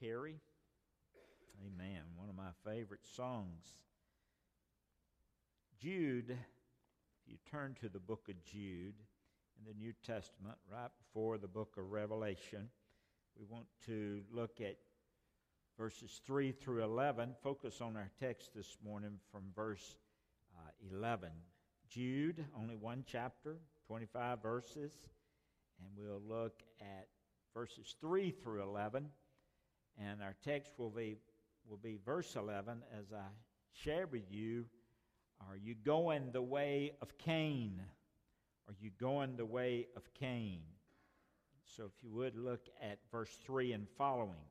Terry. Amen. One of my favorite songs. Jude, if you turn to the book of Jude in the New Testament, right before the book of Revelation, we want to look at verses 3 through 11. Focus on our text this morning from verse uh, 11. Jude, only one chapter, 25 verses, and we'll look at verses 3 through 11. And our text will be, will be verse 11 as I share with you Are you going the way of Cain? Are you going the way of Cain? So if you would look at verse 3 and following.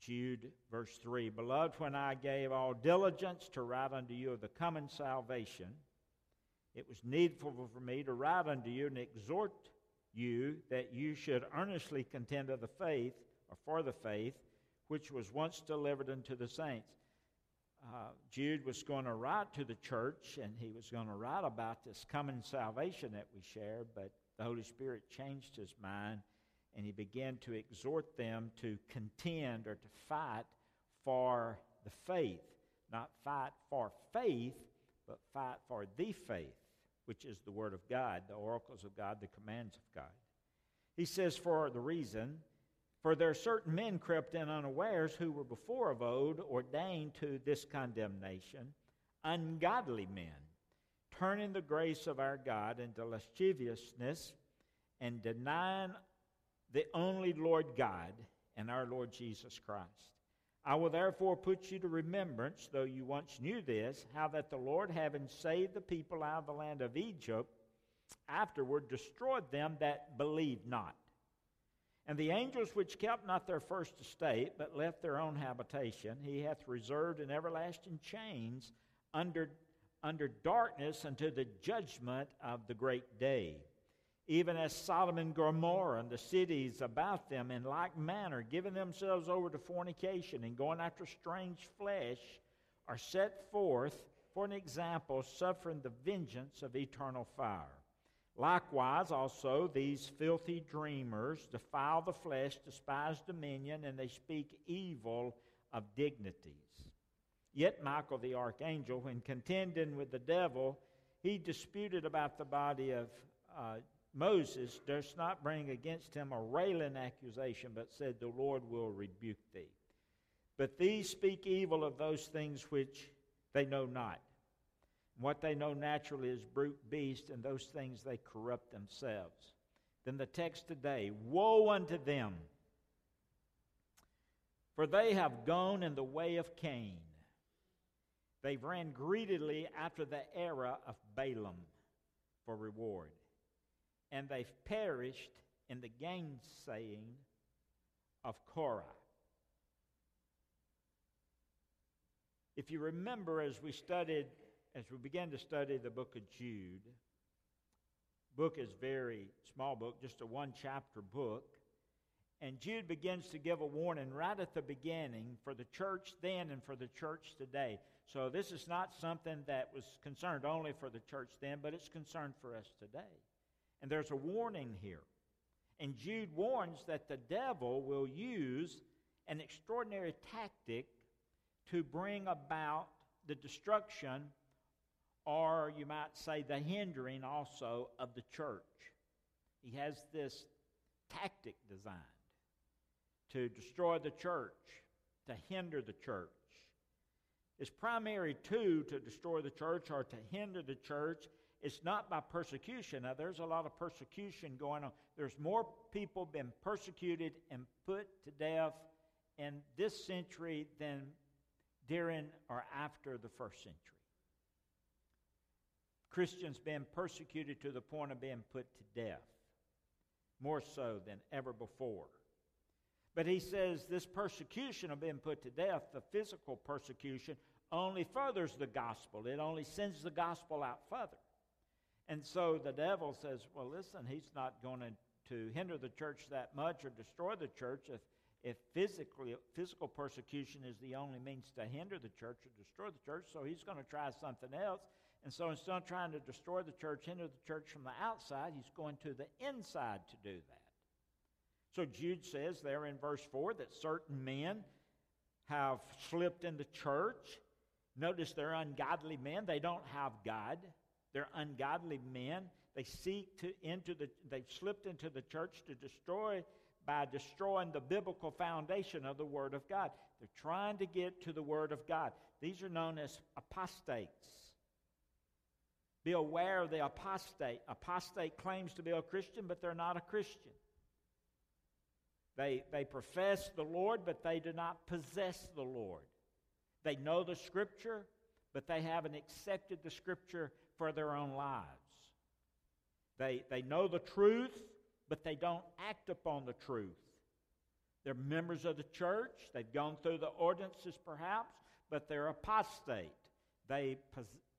Jude, verse 3 Beloved, when I gave all diligence to write unto you of the coming salvation, it was needful for me to write unto you and exhort you that you should earnestly contend of the faith, or for the faith, which was once delivered unto the saints. Uh, Jude was going to write to the church, and he was going to write about this coming salvation that we share, but the Holy Spirit changed his mind, and he began to exhort them to contend or to fight for the faith. Not fight for faith, but fight for the faith which is the Word of God, the oracles of God, the commands of God. He says, For the reason, for there are certain men crept in unawares who were before of old ordained to this condemnation, ungodly men, turning the grace of our God into lasciviousness and denying the only Lord God and our Lord Jesus Christ. I will therefore put you to remembrance, though you once knew this, how that the Lord, having saved the people out of the land of Egypt, afterward destroyed them that believed not. And the angels which kept not their first estate, but left their own habitation, he hath reserved in everlasting chains under, under darkness unto the judgment of the great day even as Sodom and Gomorrah and the cities about them in like manner, giving themselves over to fornication and going after strange flesh, are set forth for an example, suffering the vengeance of eternal fire. Likewise, also, these filthy dreamers defile the flesh, despise dominion, and they speak evil of dignities. Yet Michael the archangel, when contending with the devil, he disputed about the body of uh, Moses durst not bring against him a railing accusation, but said, The Lord will rebuke thee. But these speak evil of those things which they know not. What they know naturally is brute beast, and those things they corrupt themselves. Then the text today Woe unto them! For they have gone in the way of Cain. They've ran greedily after the error of Balaam for reward and they've perished in the gainsaying of Korah. If you remember, as we studied, as we began to study the book of Jude, book is very small book, just a one chapter book. And Jude begins to give a warning right at the beginning for the church then and for the church today. So this is not something that was concerned only for the church then, but it's concerned for us today. And there's a warning here. And Jude warns that the devil will use an extraordinary tactic to bring about the destruction, or you might say the hindering also, of the church. He has this tactic designed to destroy the church, to hinder the church. His primary two to destroy the church or to hinder the church it's not by persecution. Now, there's a lot of persecution going on. There's more people been persecuted and put to death in this century than during or after the first century. Christians being persecuted to the point of being put to death, more so than ever before. But he says this persecution of being put to death, the physical persecution, only furthers the gospel. It only sends the gospel out further. And so the devil says, well, listen, he's not going to hinder the church that much or destroy the church if, if physically, physical persecution is the only means to hinder the church or destroy the church. So he's going to try something else. And so instead of trying to destroy the church, hinder the church from the outside, he's going to the inside to do that. So Jude says there in verse 4 that certain men have slipped into the church. Notice they're ungodly men. They don't have God. They're ungodly men. They seek to into the they've slipped into the church to destroy by destroying the biblical foundation of the Word of God. They're trying to get to the Word of God. These are known as apostates. Be aware of the apostate. Apostate claims to be a Christian, but they're not a Christian. They, they profess the Lord, but they do not possess the Lord. They know the Scripture, but they haven't accepted the Scripture for their own lives. They, they know the truth, but they don't act upon the truth. They're members of the church. They've gone through the ordinances, perhaps, but they're apostate. They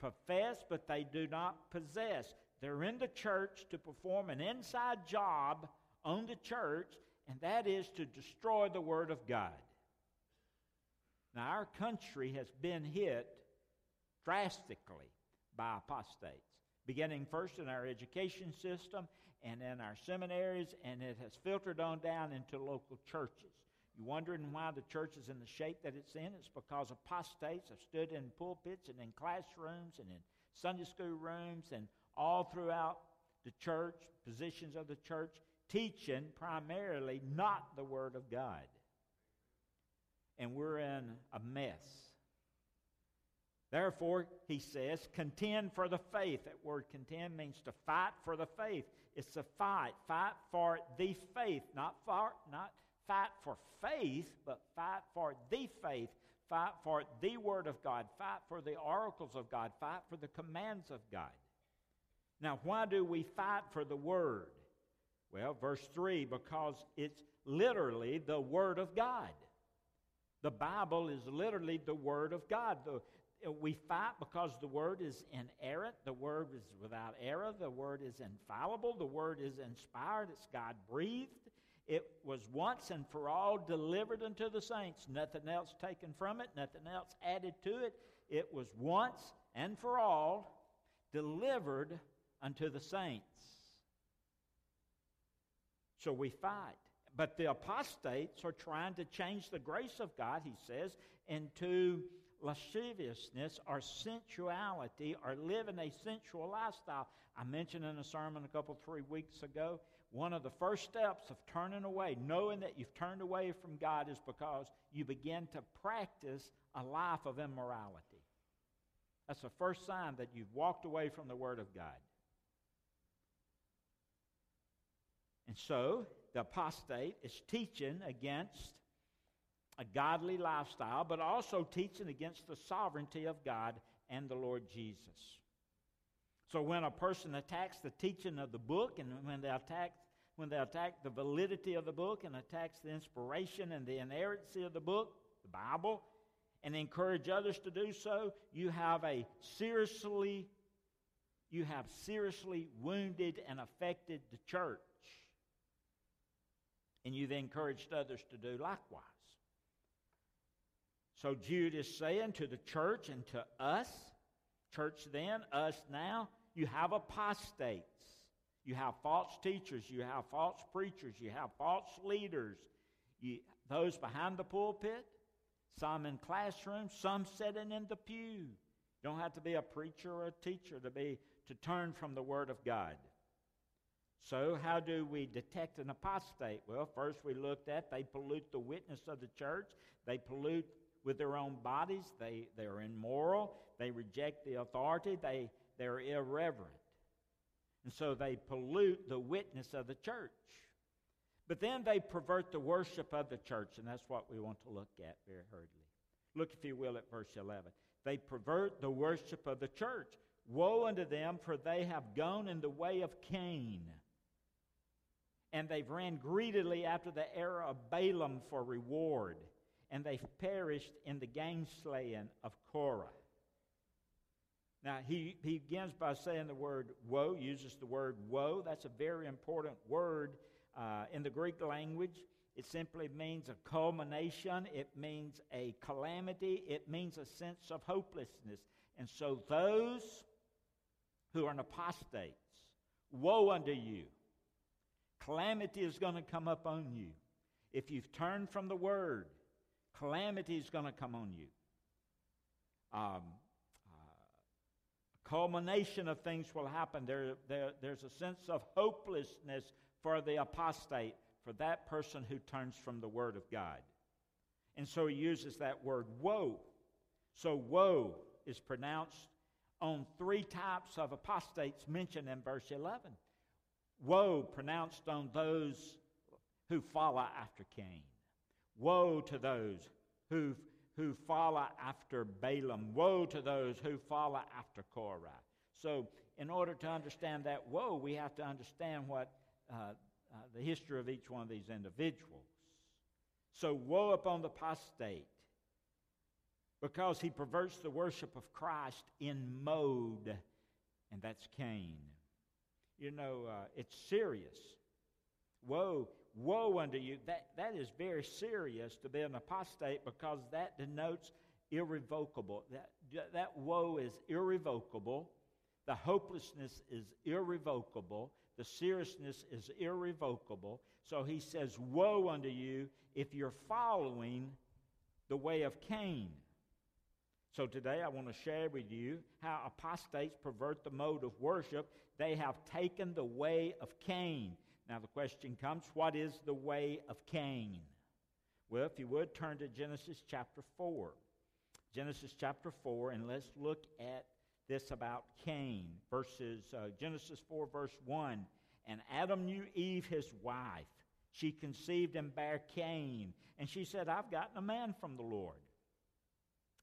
profess, but they do not possess. They're in the church to perform an inside job on the church, and that is to destroy the Word of God. Now, our country has been hit drastically by apostates, beginning first in our education system and in our seminaries, and it has filtered on down into local churches. You wondering why the church is in the shape that it's in? It's because apostates have stood in pulpits and in classrooms and in Sunday school rooms and all throughout the church, positions of the church, teaching primarily not the Word of God. And we're in a mess. Therefore, he says, contend for the faith. That word contend means to fight for the faith. It's a fight. Fight for the faith. Not, for, not fight for faith, but fight for the faith. Fight for the Word of God. Fight for the oracles of God. Fight for the commands of God. Now, why do we fight for the Word? Well, verse 3 because it's literally the Word of God. The Bible is literally the Word of God. The, we fight because the word is inerrant, the word is without error, the word is infallible, the word is inspired, it's God breathed. It was once and for all delivered unto the saints, nothing else taken from it, nothing else added to it. It was once and for all delivered unto the saints. So we fight. But the apostates are trying to change the grace of God, he says, into lasciviousness or sensuality or living a sensual lifestyle. I mentioned in a sermon a couple, three weeks ago, one of the first steps of turning away, knowing that you've turned away from God, is because you begin to practice a life of immorality. That's the first sign that you've walked away from the Word of God. And so, the apostate is teaching against a godly lifestyle, but also teaching against the sovereignty of God and the Lord Jesus. So when a person attacks the teaching of the book, and when they attack when they attack the validity of the book and attacks the inspiration and the inerrancy of the book, the Bible, and encourage others to do so, you have a seriously you have seriously wounded and affected the church. And you've encouraged others to do likewise. So Jude is saying to the church and to us, church then, us now, you have apostates. You have false teachers. You have false preachers. You have false leaders. You, those behind the pulpit, some in classrooms, some sitting in the pew. You don't have to be a preacher or a teacher to be to turn from the Word of God. So, how do we detect an apostate? Well, first we looked at they pollute the witness of the church. They pollute with their own bodies. They, they're immoral. They reject the authority. They, they're irreverent. And so they pollute the witness of the church. But then they pervert the worship of the church, and that's what we want to look at very hurriedly. Look, if you will, at verse 11. They pervert the worship of the church. Woe unto them, for they have gone in the way of Cain. And they've ran greedily after the error of Balaam for reward and they've perished in the gainsaying of Korah. Now, he, he begins by saying the word woe, uses the word woe. That's a very important word uh, in the Greek language. It simply means a culmination, it means a calamity, it means a sense of hopelessness. And so, those who are apostates, woe unto you. Calamity is going to come up on you. If you've turned from the word, calamity is going to come on you. Um, culmination of things will happen. There, there, there's a sense of hopelessness for the apostate, for that person who turns from the word of God. And so he uses that word woe. So woe is pronounced on three types of apostates mentioned in verse 11. Woe pronounced on those who follow after Cain. Woe to those who, who follow after Balaam. Woe to those who follow after Korah. So, in order to understand that woe, we have to understand what uh, uh, the history of each one of these individuals. So, woe upon the apostate because he perverts the worship of Christ in mode, and that's Cain. You know, uh, it's serious. Woe, woe unto you. That, that is very serious to be an apostate because that denotes irrevocable. That, that woe is irrevocable. The hopelessness is irrevocable. The seriousness is irrevocable. So he says, Woe unto you if you're following the way of Cain. So today I want to share with you how apostates pervert the mode of worship. They have taken the way of Cain. Now the question comes what is the way of Cain? Well, if you would turn to Genesis chapter 4. Genesis chapter 4, and let's look at this about Cain. Verses, uh, Genesis 4, verse 1. And Adam knew Eve, his wife. She conceived and bare Cain. And she said, I've gotten a man from the Lord.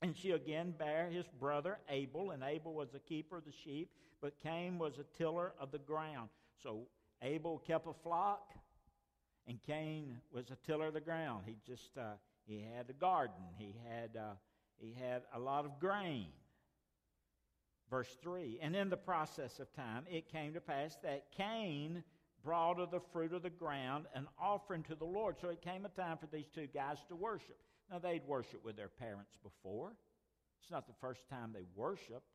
And she again bare his brother Abel, and Abel was a keeper of the sheep, but Cain was a tiller of the ground. So Abel kept a flock, and Cain was a tiller of the ground. He just uh, he had a garden. He had uh, he had a lot of grain. Verse three, and in the process of time, it came to pass that Cain brought of the fruit of the ground an offering to the Lord. So it came a time for these two guys to worship. Now, they'd worshiped with their parents before. It's not the first time they worshiped.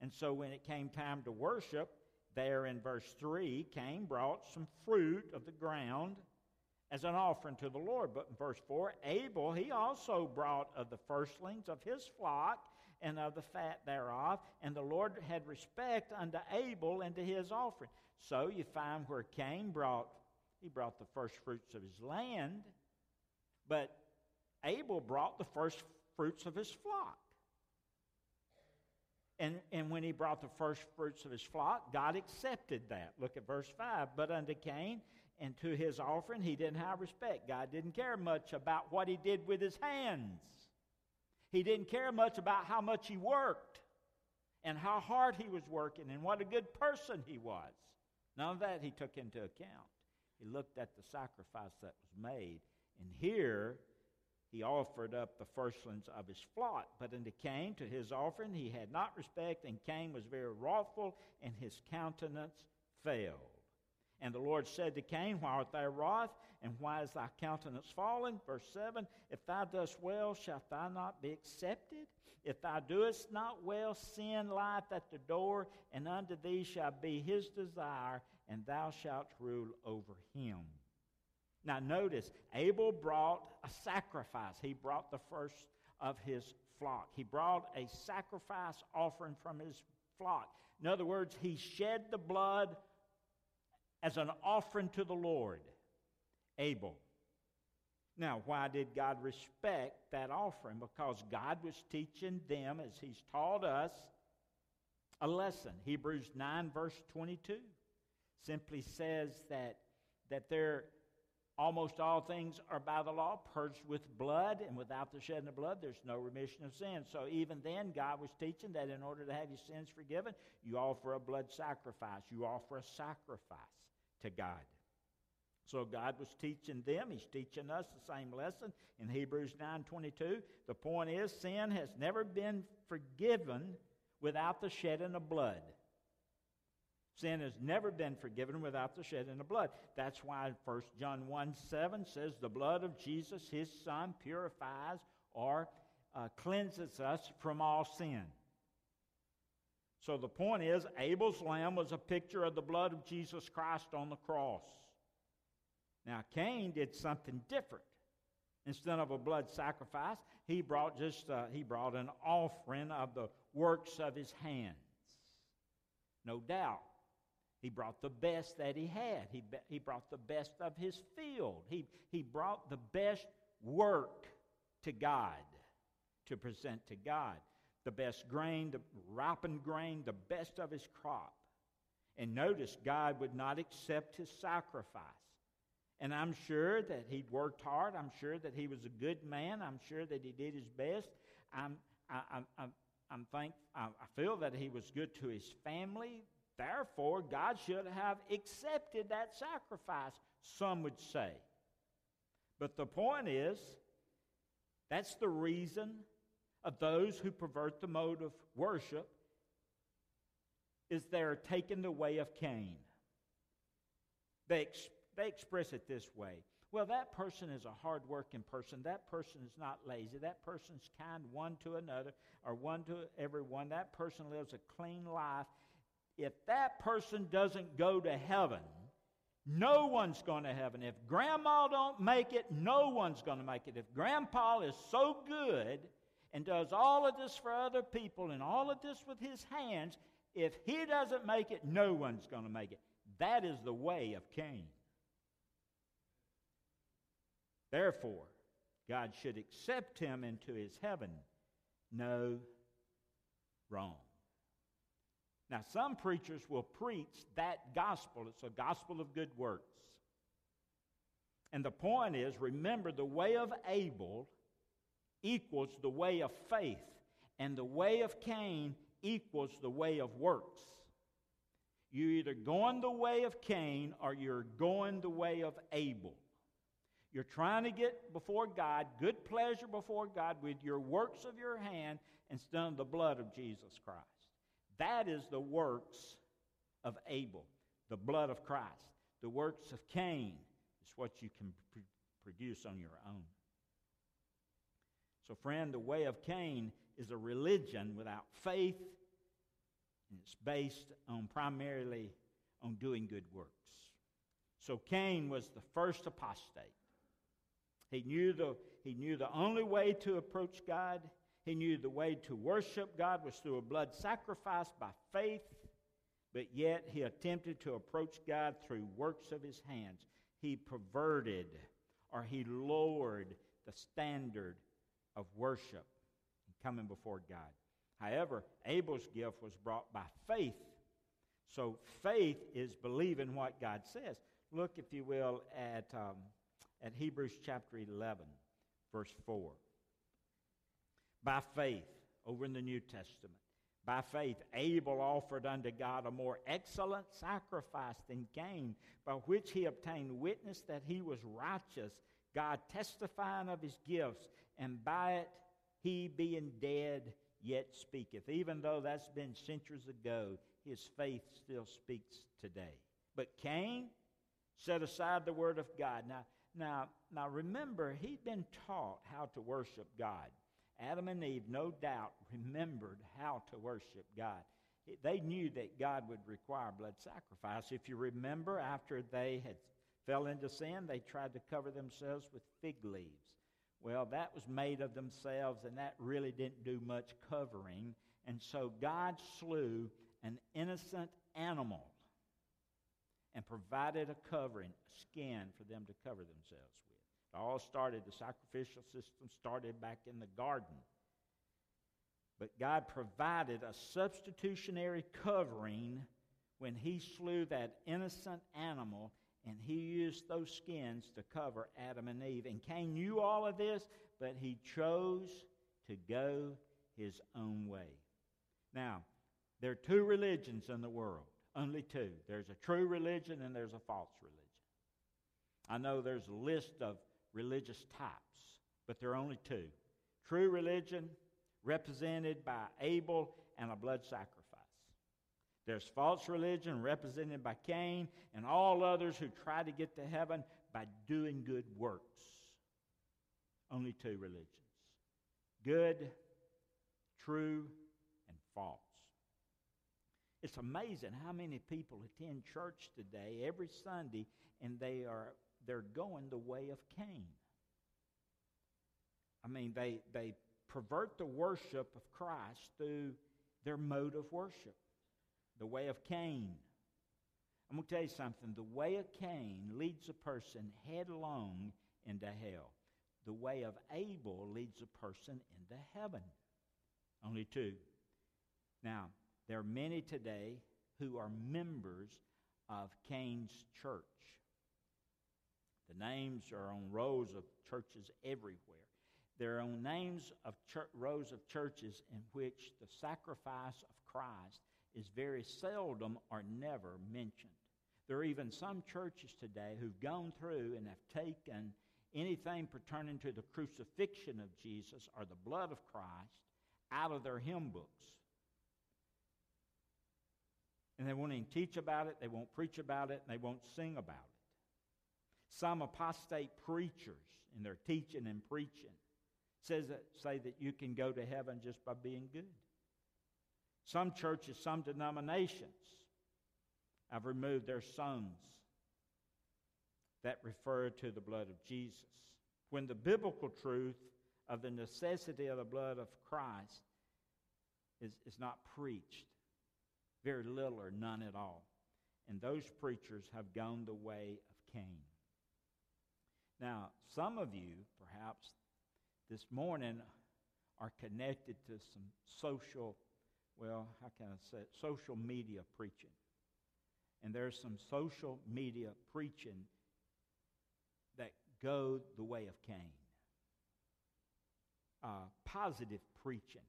And so when it came time to worship, there in verse 3, Cain brought some fruit of the ground as an offering to the Lord. But in verse 4, Abel, he also brought of the firstlings of his flock and of the fat thereof. And the Lord had respect unto Abel and to his offering. So you find where Cain brought, he brought the first fruits of his land, but Abel brought the first fruits of his flock. And, and when he brought the first fruits of his flock, God accepted that. Look at verse 5. But unto Cain and to his offering he didn't have respect. God didn't care much about what he did with his hands, he didn't care much about how much he worked and how hard he was working and what a good person he was. None of that he took into account. He looked at the sacrifice that was made. And here, he offered up the firstlings of his flock. But unto Cain, to his offering, he had not respect, and Cain was very wrathful, and his countenance failed. And the Lord said to Cain, Why art thou wroth, and why is thy countenance fallen? Verse 7 If thou dost well, shalt thou not be accepted? If thou doest not well, sin lieth at the door, and unto thee shall be his desire, and thou shalt rule over him. Now, notice, Abel brought a sacrifice. He brought the first of his flock. He brought a sacrifice offering from his flock. In other words, he shed the blood as an offering to the Lord. Abel. Now, why did God respect that offering? Because God was teaching them, as He's taught us, a lesson. Hebrews 9, verse 22 simply says that, that there Almost all things are by the law purged with blood, and without the shedding of blood, there's no remission of sin. So even then, God was teaching that in order to have your sins forgiven, you offer a blood sacrifice. You offer a sacrifice to God. So God was teaching them. He's teaching us the same lesson in Hebrews 9:22. The point is, sin has never been forgiven without the shedding of blood. Sin has never been forgiven without the shedding of blood. That's why 1 John 1 7 says, The blood of Jesus, his son, purifies or uh, cleanses us from all sin. So the point is, Abel's lamb was a picture of the blood of Jesus Christ on the cross. Now, Cain did something different. Instead of a blood sacrifice, he brought just uh, he brought an offering of the works of his hands. No doubt, he brought the best that he had. He, he brought the best of his field. He, he brought the best work to God to present to God. The best grain, the ripened grain, the best of his crop. And notice, God would not accept his sacrifice. And I'm sure that he'd worked hard. I'm sure that he was a good man. I'm sure that he did his best. I'm, I, I, I'm, I'm thank, I feel that he was good to his family. Therefore, God should have accepted that sacrifice, some would say. But the point is, that's the reason of those who pervert the mode of worship is they're taking the way of Cain. They, ex- they express it this way. Well, that person is a hardworking person. That person is not lazy. That person's kind one to another or one to everyone. That person lives a clean life. If that person doesn't go to heaven, no one's going to heaven. If grandma don't make it, no one's going to make it. If grandpa is so good and does all of this for other people and all of this with his hands, if he doesn't make it, no one's going to make it. That is the way of Cain. Therefore, God should accept him into his heaven. No, wrong. Now, some preachers will preach that gospel. It's a gospel of good works. And the point is remember, the way of Abel equals the way of faith, and the way of Cain equals the way of works. You're either going the way of Cain or you're going the way of Abel. You're trying to get before God, good pleasure before God with your works of your hand instead of the blood of Jesus Christ. That is the works of Abel, the blood of Christ. The works of Cain is what you can pr- produce on your own. So, friend, the way of Cain is a religion without faith, and it's based on primarily on doing good works. So, Cain was the first apostate. He knew the, he knew the only way to approach God he knew the way to worship God was through a blood sacrifice by faith, but yet he attempted to approach God through works of his hands. He perverted or he lowered the standard of worship coming before God. However, Abel's gift was brought by faith. So faith is believing what God says. Look, if you will, at, um, at Hebrews chapter 11, verse 4 by faith over in the New Testament. By faith, Abel offered unto God a more excellent sacrifice than Cain, by which he obtained witness that he was righteous, God testifying of his gifts, and by it he being dead yet speaketh. Even though that's been centuries ago, his faith still speaks today. But Cain set aside the word of God. Now, now, now remember, he'd been taught how to worship God. Adam and Eve, no doubt, remembered how to worship God. They knew that God would require blood sacrifice. If you remember, after they had fell into sin, they tried to cover themselves with fig leaves. Well, that was made of themselves, and that really didn't do much covering. And so God slew an innocent animal and provided a covering, a skin for them to cover themselves with. It all started, the sacrificial system started back in the garden. But God provided a substitutionary covering when He slew that innocent animal, and He used those skins to cover Adam and Eve. And Cain knew all of this, but he chose to go his own way. Now, there are two religions in the world, only two. There's a true religion and there's a false religion. I know there's a list of religious types, but there are only two true religion, represented by Abel and a blood sacrifice. There's false religion, represented by Cain, and all others who try to get to heaven by doing good works. Only two religions good, true, and false. It's amazing how many people attend church today every Sunday and they are they're going the way of Cain. I mean, they, they pervert the worship of Christ through their mode of worship, the way of Cain. I'm going to tell you something. The way of Cain leads a person headlong into hell. The way of Abel leads a person into heaven. Only two. Now, there are many today who are members of Cain's church. The names are on rows of churches everywhere. There are on names of church, rows of churches in which the sacrifice of Christ is very seldom or never mentioned. There are even some churches today who've gone through and have taken anything pertaining to the crucifixion of Jesus or the blood of Christ out of their hymn books. And they won't even teach about it, they won't preach about it, and they won't sing about it. Some apostate preachers, and they're teaching and preaching, says that, say that you can go to heaven just by being good. Some churches, some denominations have removed their songs that refer to the blood of Jesus. When the biblical truth of the necessity of the blood of Christ is, is not preached, very little or none at all. And those preachers have gone the way of Cain. Now, some of you, perhaps, this morning are connected to some social, well, how can I say it? Social media preaching. And there's some social media preaching that go the way of Cain. Uh, positive preaching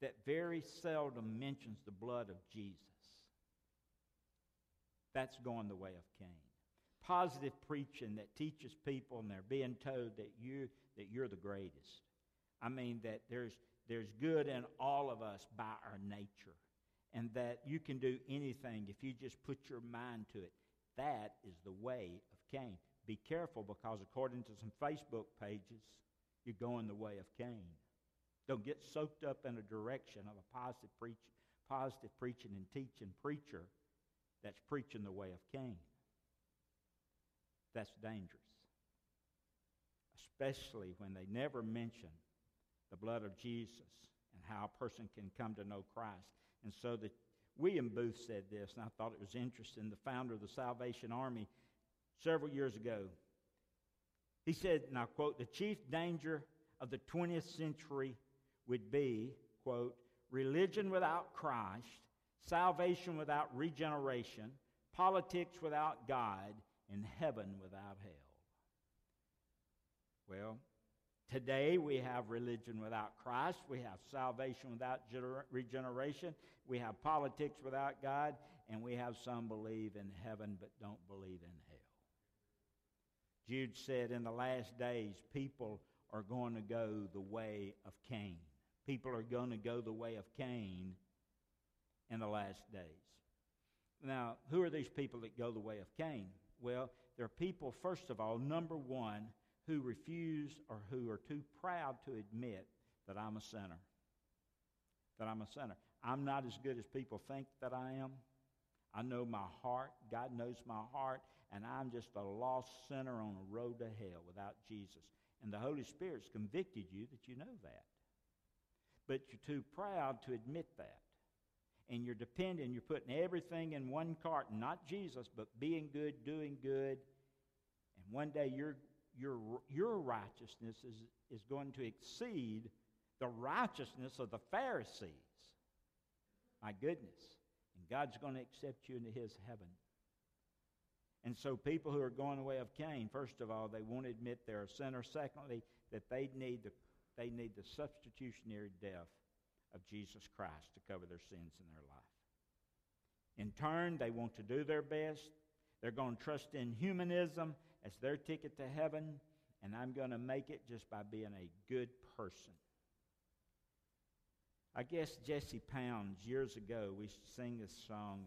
that very seldom mentions the blood of Jesus. That's going the way of Cain. Positive preaching that teaches people and they're being told that you that you're the greatest. I mean that there's there's good in all of us by our nature and that you can do anything if you just put your mind to it. That is the way of Cain. Be careful because according to some Facebook pages, you're going the way of Cain. Don't get soaked up in a direction of a positive, preach, positive preaching and teaching preacher that's preaching the way of Cain. That's dangerous. Especially when they never mention the blood of Jesus and how a person can come to know Christ. And so the William Booth said this, and I thought it was interesting. The founder of the Salvation Army several years ago. He said, and I quote, the chief danger of the 20th century would be, quote, religion without Christ, salvation without regeneration, politics without God, and heaven without hell. Well, today we have religion without Christ, we have salvation without regeneration, we have politics without God, and we have some believe in heaven but don't believe in hell. Jude said, In the last days, people are going to go the way of Cain. People are going to go the way of Cain in the last days. Now, who are these people that go the way of Cain? Well, there are people, first of all, number one, who refuse or who are too proud to admit that I'm a sinner. That I'm a sinner. I'm not as good as people think that I am. I know my heart. God knows my heart. And I'm just a lost sinner on a road to hell without Jesus. And the Holy Spirit's convicted you that you know that. But you're too proud to admit that. And you're depending, you're putting everything in one cart, not Jesus, but being good, doing good. And one day your, your, your righteousness is, is going to exceed the righteousness of the Pharisees. My goodness. And God's going to accept you into his heaven. And so, people who are going the way of Cain, first of all, they won't admit they're a sinner. Secondly, that they need the, they need the substitutionary death of Jesus Christ to cover their sins in their life. In turn, they want to do their best. They're going to trust in humanism as their ticket to heaven, and I'm going to make it just by being a good person. I guess Jessie Pounds, years ago, we used to sing this song,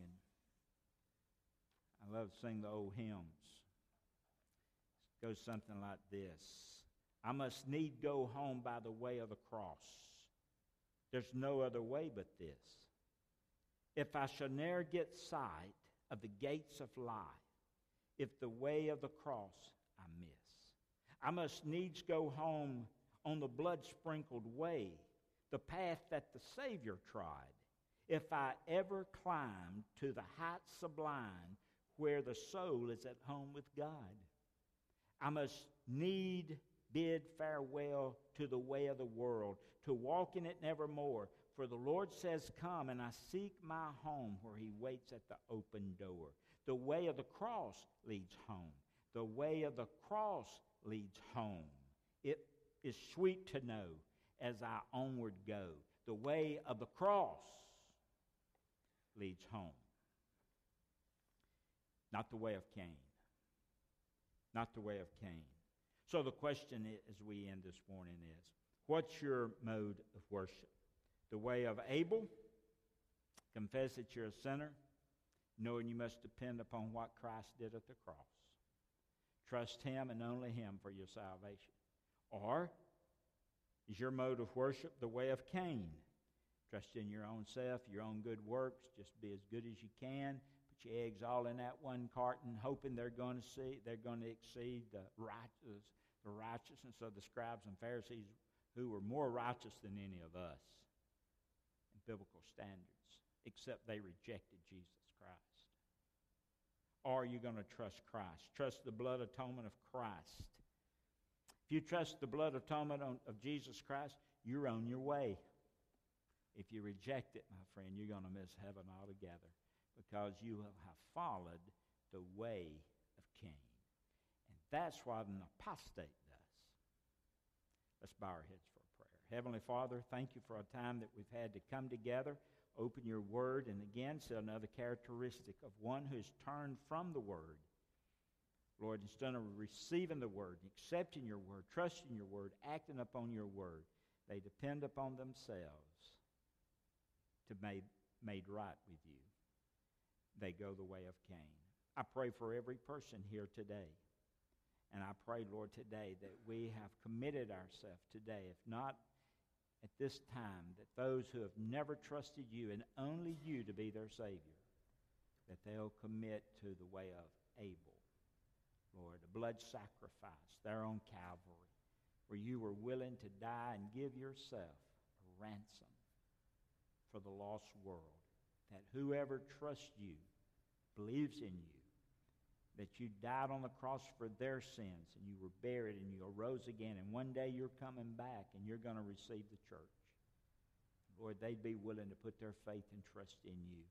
and I love to sing the old hymns. It goes something like this I must need go home by the way of the cross. There's no other way but this. If I shall ne'er get sight of the gates of life, if the way of the cross I miss. I must needs go home on the blood sprinkled way, the path that the Savior trod, if I ever climb to the heights sublime where the soul is at home with God. I must need bid farewell to the way of the world, to walk in it nevermore. For the Lord says, Come, and I seek my home where he waits at the open door. The way of the cross leads home. The way of the cross leads home. It is sweet to know as I onward go. The way of the cross leads home. Not the way of Cain. Not the way of Cain. So the question as we end this morning is what's your mode of worship? The way of Abel? Confess that you're a sinner, knowing you must depend upon what Christ did at the cross. Trust Him and only Him for your salvation. Or is your mode of worship the way of Cain? Trust in your own self, your own good works, just be as good as you can. Eggs all in that one carton, hoping they're going to see they're going to exceed the righteous, the righteousness of the scribes and Pharisees who were more righteous than any of us in biblical standards, except they rejected Jesus Christ. Are you going to trust Christ? Trust the blood atonement of Christ. If you trust the blood atonement of Jesus Christ, you're on your way. If you reject it, my friend, you're going to miss heaven altogether because you have followed the way of Cain. And that's what an apostate does. Let's bow our heads for a prayer. Heavenly Father, thank you for a time that we've had to come together, open your word, and again, see another characteristic of one who's turned from the word. Lord, instead of receiving the word, accepting your word, trusting your word, acting upon your word, they depend upon themselves to be made right with you. They go the way of Cain. I pray for every person here today. And I pray, Lord, today that we have committed ourselves today, if not at this time, that those who have never trusted you and only you to be their Savior, that they'll commit to the way of Abel, Lord, a blood sacrifice there on Calvary, where you were willing to die and give yourself a ransom for the lost world. That whoever trusts you, believes in you, that you died on the cross for their sins and you were buried and you arose again, and one day you're coming back and you're going to receive the church. Lord, they'd be willing to put their faith and trust in you.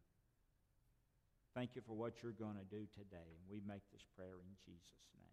Thank you for what you're going to do today, and we make this prayer in Jesus' name.